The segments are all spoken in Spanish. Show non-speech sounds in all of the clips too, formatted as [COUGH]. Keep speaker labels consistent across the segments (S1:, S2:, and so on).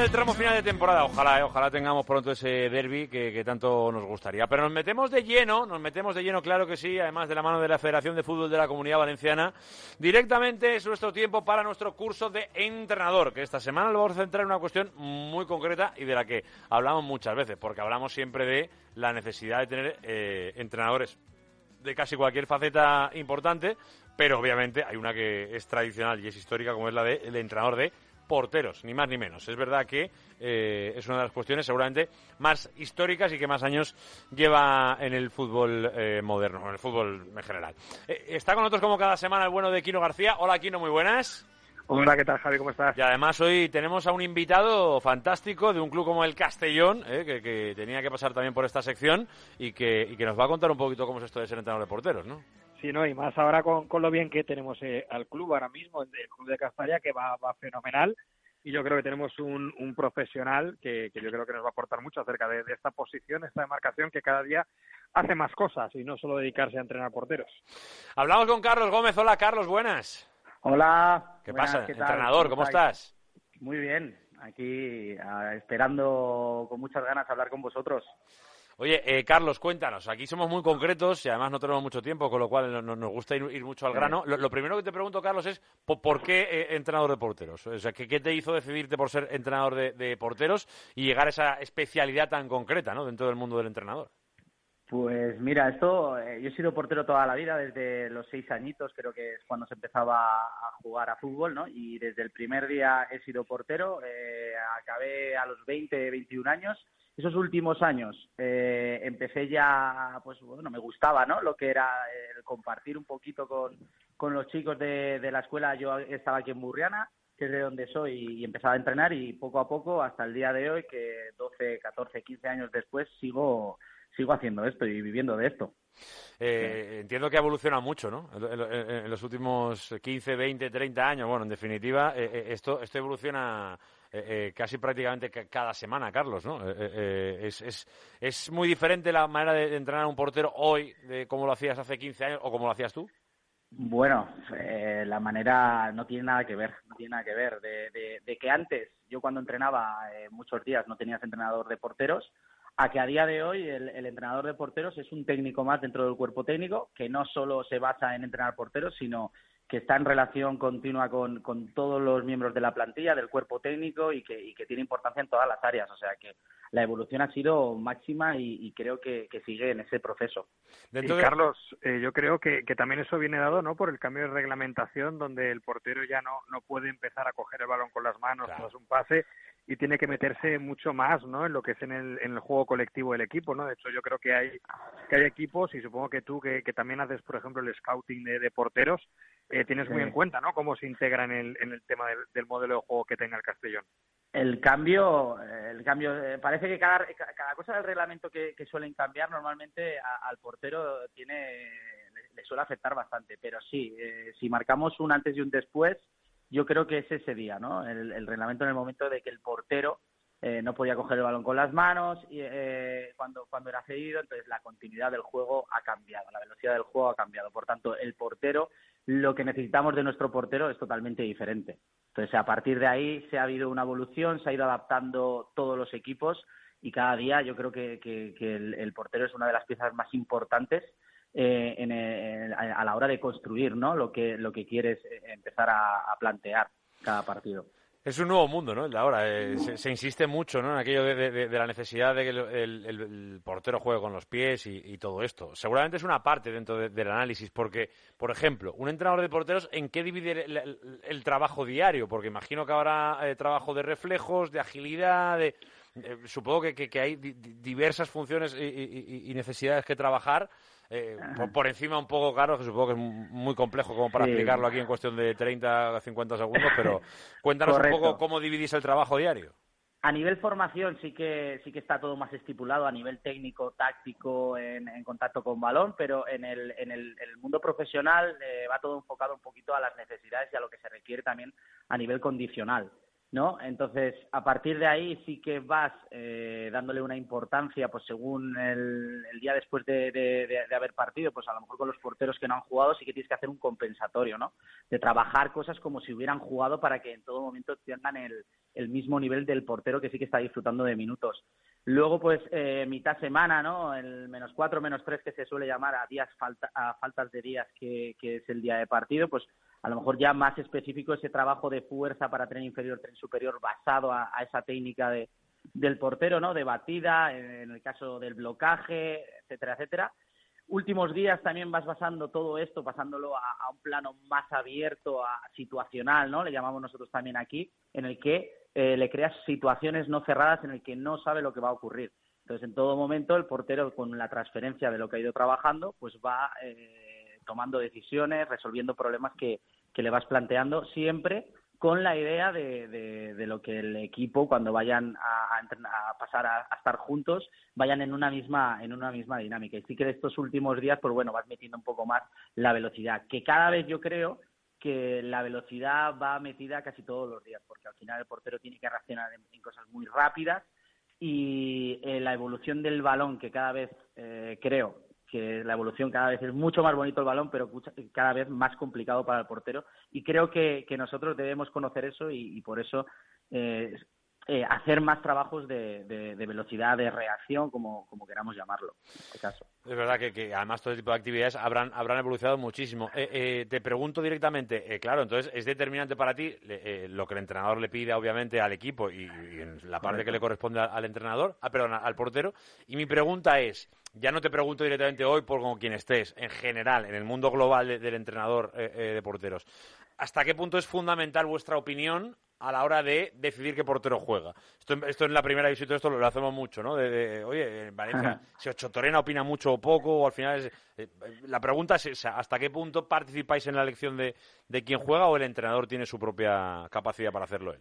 S1: del tramo final de temporada. Ojalá, eh, ojalá tengamos pronto ese derby que, tanto nos gustaría. Pero nos metemos de lleno, nos metemos de lleno, claro que sí, además de la mano de la Federación de Fútbol de la Comunidad Valenciana. Directamente es nuestro tiempo para nuestro curso de entrenador, que esta semana lo vamos a centrar en una cuestión muy concreta y de la que hablamos muchas veces, porque hablamos siempre de la necesidad de tener eh, entrenadores de casi cualquier faceta importante, pero obviamente hay una que es tradicional y es histórica, como es la del entrenador de porteros, ni más ni menos. Es verdad que eh, es una de las cuestiones seguramente más históricas y que más años lleva en el fútbol eh, moderno, en el fútbol en general. Eh, está con nosotros como cada semana el bueno de Quino García. Hola Quino, muy buenas.
S2: Hola, ¿qué tal Javi? ¿Cómo estás?
S1: Y además hoy tenemos a un invitado fantástico de un club como el Castellón, que, tenía que pasar también por esta sección y que, y que nos va a contar un poquito cómo es esto de ser entrenador de porteros, ¿no?
S2: Sí, no, y más ahora con, con lo bien que tenemos eh, al club ahora mismo, el, club de Castalla, que va, va fenomenal. Y yo creo que tenemos un, un profesional que, que, yo creo que nos va a aportar mucho acerca de, esta posición, esta demarcación que cada día hace más cosas y no solo dedicarse a entrenar porteros.
S1: Hablamos con Carlos Gómez. Hola, Carlos, buenas.
S3: Hola.
S1: ¿Qué pasa? Entrenador, ¿cómo, estás?
S3: Muy bien, aquí ah, esperando con muchas ganas hablar con vosotros.
S1: Oye, eh, Carlos, cuéntanos. Aquí somos muy concretos y además no tenemos mucho tiempo, con lo cual nos gusta ir, mucho al grano. Lo, primero que te pregunto, Carlos, es ¿por, qué eh, entrenador de porteros? O sea, ¿qué, te hizo decidirte por ser entrenador de, porteros y llegar a esa especialidad tan concreta ¿no? dentro del mundo del entrenador?
S3: Pues mira, esto, eh, yo he sido portero toda la vida, desde los seis añitos creo que es cuando se empezaba a jugar a fútbol, ¿no? Y desde el primer día he sido portero, acabé a los 20, 21 años esos últimos años eh, empecé ya, pues bueno, me gustaba, ¿no? Lo que era el compartir un poquito con, con los chicos de, de la escuela. Yo estaba aquí en Burriana, que es de donde soy, y empezaba a entrenar y poco a poco, hasta el día de hoy, que 12, 14, 15 años después, sigo, sigo haciendo esto y viviendo de esto.
S1: Eh, entiendo que ha evolucionado mucho, ¿no? En, los últimos 15, 20, 30 años. Bueno, en definitiva, eh, esto, esto evoluciona eh, eh, casi prácticamente cada semana, Carlos, ¿no? Eh, es, es, es, muy diferente la manera de entrenar a un portero hoy de cómo lo hacías hace 15 años o cómo lo hacías tú.
S3: Bueno, la manera no tiene nada que ver, no tiene nada que ver. De, que antes, yo cuando entrenaba muchos días no tenías entrenador de porteros, a que a día de hoy el, el, entrenador de porteros es un técnico más dentro del cuerpo técnico, que no solo se basa en entrenar porteros, sino que está en relación continua con, con, todos los miembros de la plantilla, del cuerpo técnico y que, y que, tiene importancia en todas las áreas. O sea que la evolución ha sido máxima y, creo que, sigue en ese proceso.
S2: Y Carlos, eh, yo creo que, que, también eso viene dado no por el cambio de reglamentación donde el portero ya no, no puede empezar a coger el balón con las manos tras un pase y tiene que meterse mucho más ¿no? en lo que es en el, en el juego colectivo del equipo. ¿no? De hecho, yo creo que hay, que hay equipos y supongo que tú que, que también haces, por ejemplo, el scouting de, de porteros, eh, tienes muy en cuenta, ¿no? Cómo se integra en el, en el tema del, modelo de juego que tenga el Castellón.
S3: El cambio, el cambio, eh, parece que cada, cada cosa del reglamento que, suelen cambiar normalmente al portero tiene, le, suele afectar bastante, pero sí, eh, si marcamos un antes y un después, yo creo que es ese día, ¿no? El, reglamento en el momento de que el portero no podía coger el balón con las manos y cuando, cuando era cedido, entonces la continuidad del juego ha cambiado, la velocidad del juego ha cambiado. Por tanto, el portero lo que necesitamos de nuestro portero es totalmente diferente. Entonces, a partir de ahí se ha habido una evolución, se ha ido adaptando todos los equipos y cada día yo creo que, el, portero es una de las piezas más importantes eh, a la hora de construir ¿no? lo, que, lo que quieres eh, empezar a plantear cada partido.
S1: Es un nuevo mundo, ¿no? Ahora. Eh, se, insiste mucho, ¿no? En aquello de, la necesidad de que el, portero juegue con los pies y, todo esto. Seguramente es una parte dentro del análisis, porque, por ejemplo, un entrenador de porteros, ¿en qué divide el, trabajo diario? Porque imagino que habrá eh, trabajo de reflejos, de agilidad, de... Supongo que, hay diversas funciones y necesidades que trabajar. Eh, por, encima un poco caro, que supongo que es muy complejo como para explicarlo aquí en cuestión de 30 a 50 segundos, pero [LAUGHS] cuéntanos un poco cómo dividís el trabajo diario.
S3: A nivel formación sí que sí que está todo más estipulado a nivel técnico, táctico, en, contacto con balón, pero en el, en el, mundo profesional eh, va todo enfocado un poquito a las necesidades y a lo que se requiere también a nivel condicional. ¿No? Entonces, a partir de ahí sí que vas eh, dándole una importancia, pues según el, día después de, haber partido, pues a lo mejor con los porteros que no han jugado sí que tienes que hacer un compensatorio, ¿no? De trabajar cosas como si hubieran jugado para que en todo momento tengan el, el mismo nivel del portero que sí que está disfrutando de minutos. Luego, pues, eh, mitad semana, ¿no? El menos cuatro, menos tres que se suele llamar a días falta, a faltas de días que, que es el día de partido, pues a lo mejor ya más específico ese trabajo de fuerza para tren inferior, tren superior, basado a, esa técnica de, del portero, ¿no? De batida, en el caso del blocaje, etcétera, etcétera. Últimos días también vas basando todo esto, pasándolo a, un plano más abierto, a, situacional, ¿no? Le llamamos nosotros también aquí, en el que eh, le creas situaciones no cerradas en el que no sabe lo que va a ocurrir. Entonces, en todo momento, el portero, con la transferencia de lo que ha ido trabajando, pues va eh, tomando decisiones, resolviendo problemas que, que le vas planteando siempre con la idea de, de, lo que el equipo cuando vayan a, a, pasar a, estar juntos vayan en una misma en una misma dinámica. Y sí que de estos últimos días pues bueno vas metiendo un poco más la velocidad que cada vez yo creo que la velocidad va metida casi todos los días porque al final el portero tiene que reaccionar en, cosas muy rápidas y eh, la evolución del balón que cada vez eh, creo que la evolución cada vez es mucho más bonito el balón, pero cada vez más complicado para el portero. Y creo que, nosotros debemos conocer eso y, por eso eh, eh, hacer más trabajos de, de, velocidad, de reacción, como, como queramos llamarlo, en este caso.
S1: Es verdad que, además todo tipo de actividades habrán, habrán evolucionado muchísimo. Eh, te pregunto directamente, claro, entonces es determinante para ti lo que el entrenador le pide, obviamente, al equipo y, en la parte que le corresponde al, entrenador, ah, perdón, al portero. Y mi pregunta es, ya no te pregunto directamente hoy por con quien estés, en general, en el mundo global del entrenador eh, eh, de porteros. ¿Hasta qué punto es fundamental vuestra opinión a la hora de decidir qué portero juega? Esto, esto en la primera visita, esto lo, hacemos mucho, ¿no? De, oye, en Valencia, si Ocho Torena opina mucho o poco, o al final es, eh, la pregunta es ¿hasta qué punto participáis en la elección de, de quién juega o el entrenador tiene su propia capacidad para hacerlo él?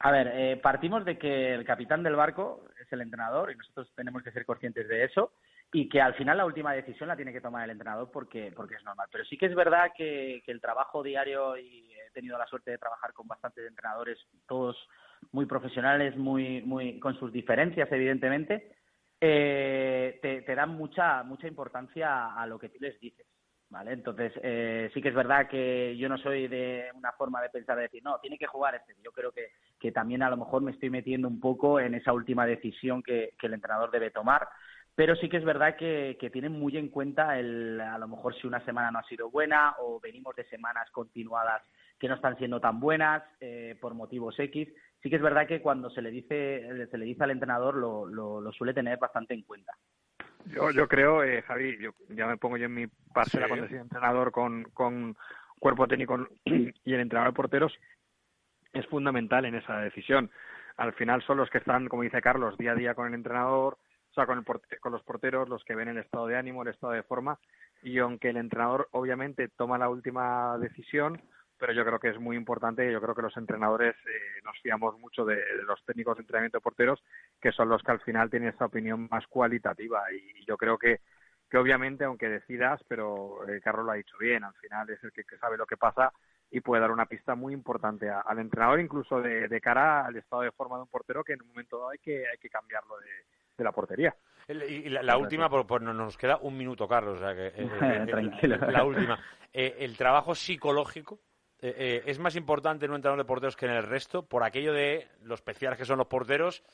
S3: A ver, partimos de que el capitán del barco es el entrenador y nosotros tenemos que ser conscientes de eso y que al final la última decisión la tiene que tomar el entrenador porque, porque es normal. Pero sí que es verdad que, el trabajo diario, y he tenido la suerte de trabajar con bastantes entrenadores, todos muy profesionales, muy, muy con sus diferencias, evidentemente, eh, te, dan mucha, mucha importancia a lo que tú les dices. ¿Vale? Entonces, eh, sí que es verdad que yo no soy de una forma de pensar de decir, no, tiene que jugar este. Yo creo que, que también a lo mejor me estoy metiendo un poco en esa última decisión que, que el entrenador debe tomar pero sí que es verdad que, tienen muy en cuenta el, a lo mejor si una semana no ha sido buena o venimos de semanas continuadas que no están siendo tan buenas eh, por motivos X. Sí que es verdad que cuando se le dice, se le dice al entrenador lo, lo, suele tener bastante en cuenta.
S2: Yo, yo creo, eh, Javi, yo ya me pongo yo en mi parcela cuando soy entrenador con, con cuerpo técnico [CLEARS THROAT] y el entrenador de porteros, es fundamental en esa decisión. Al final son los que están, como dice Carlos, día a día con el entrenador, o sea, con, el con los porteros, los que ven el estado de ánimo, el estado de forma, y aunque el entrenador obviamente toma la última decisión, pero yo creo que es muy importante, yo creo que los entrenadores eh, nos fiamos mucho de, los técnicos de entrenamiento de porteros, que son los que al final tienen esa opinión más cualitativa, y, yo creo que, que obviamente, aunque decidas, pero eh, Carlos lo ha dicho bien, al final es el que, sabe lo que pasa y puede dar una pista muy importante al entrenador, incluso de, de, cara al estado de forma de un portero, que en un momento dado hay que, hay que cambiarlo de, de la portería.
S1: Y la, última, por, nos queda un minuto, Carlos. [LAUGHS] Eh, eh, eh, la última. el trabajo psicológico es más importante en un entrenador de porteros que en el resto, por aquello de los especiales que son los porteros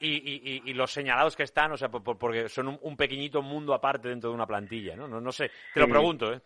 S1: y, los señalados que están, o sea, porque son un, pequeñito mundo aparte dentro de una plantilla, ¿no? No, sé, te lo pregunto, ¿eh?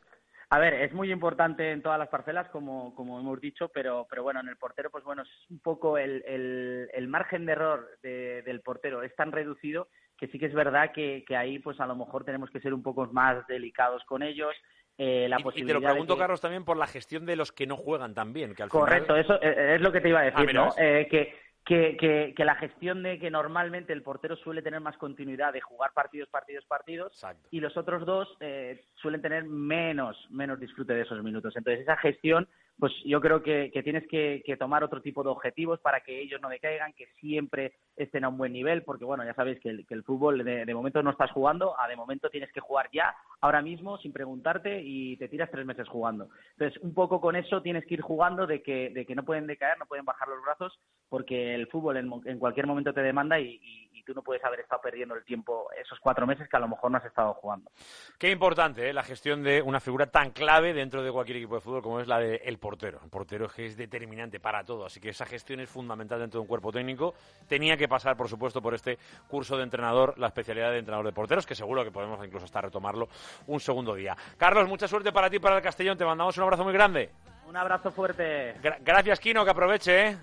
S3: A ver, es muy importante en todas las parcelas, como, como hemos dicho, pero, pero bueno, en el portero, pues bueno, es un poco el, el, margen de error del portero es tan reducido que sí que es verdad que, que, ahí, pues a lo mejor tenemos que ser un poco más delicados con ellos. Eh, la
S1: y, te lo pregunto, Carlos, también por la gestión de los que no juegan también. Que al
S3: Correcto, eso es lo que te iba a decir, ah, ¿no? Eh, que, que, que, la gestión de que normalmente el portero suele tener más continuidad de jugar partidos, partidos, partidos, y los otros dos eh, suelen tener menos, menos disfrute de esos minutos. Entonces esa gestión pues yo creo que, tienes que, tomar otro tipo de objetivos para que ellos no decaigan, que siempre estén a un buen nivel, porque bueno, ya sabéis que el, fútbol de, momento no estás jugando, a de momento tienes que jugar ya, ahora mismo, sin preguntarte, y te tiras tres meses jugando. Entonces, un poco con eso tienes que ir jugando de que, de no pueden decaer, no pueden bajar los brazos, porque el fútbol en, cualquier momento te demanda y tú no puedes haber estado perdiendo el tiempo esos cuatro meses que a lo mejor no has estado jugando.
S1: Qué importante ¿eh? la gestión de una figura tan clave dentro de cualquier equipo de fútbol como es la del portero. El portero es que es determinante para todo, así que esa gestión es fundamental dentro de un cuerpo técnico. Tenía que pasar, por supuesto, por este curso de entrenador, la especialidad de entrenador de porteros, que seguro que podemos incluso hasta retomarlo un segundo día. Carlos, mucha suerte para ti y para el Castellón. Te mandamos un abrazo muy grande.
S3: Un abrazo fuerte.
S1: gracias, Kino, que aproveche. ¿eh?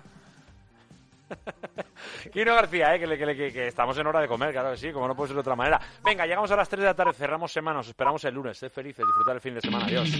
S1: [LAUGHS] Quino García, ¿eh? que, estamos en hora de comer, claro que sí, como no puede ser de otra manera. Venga, llegamos a las 3 de la tarde, cerramos semanas, esperamos el lunes. Sed felices, disfrutar el fin de semana. Adiós.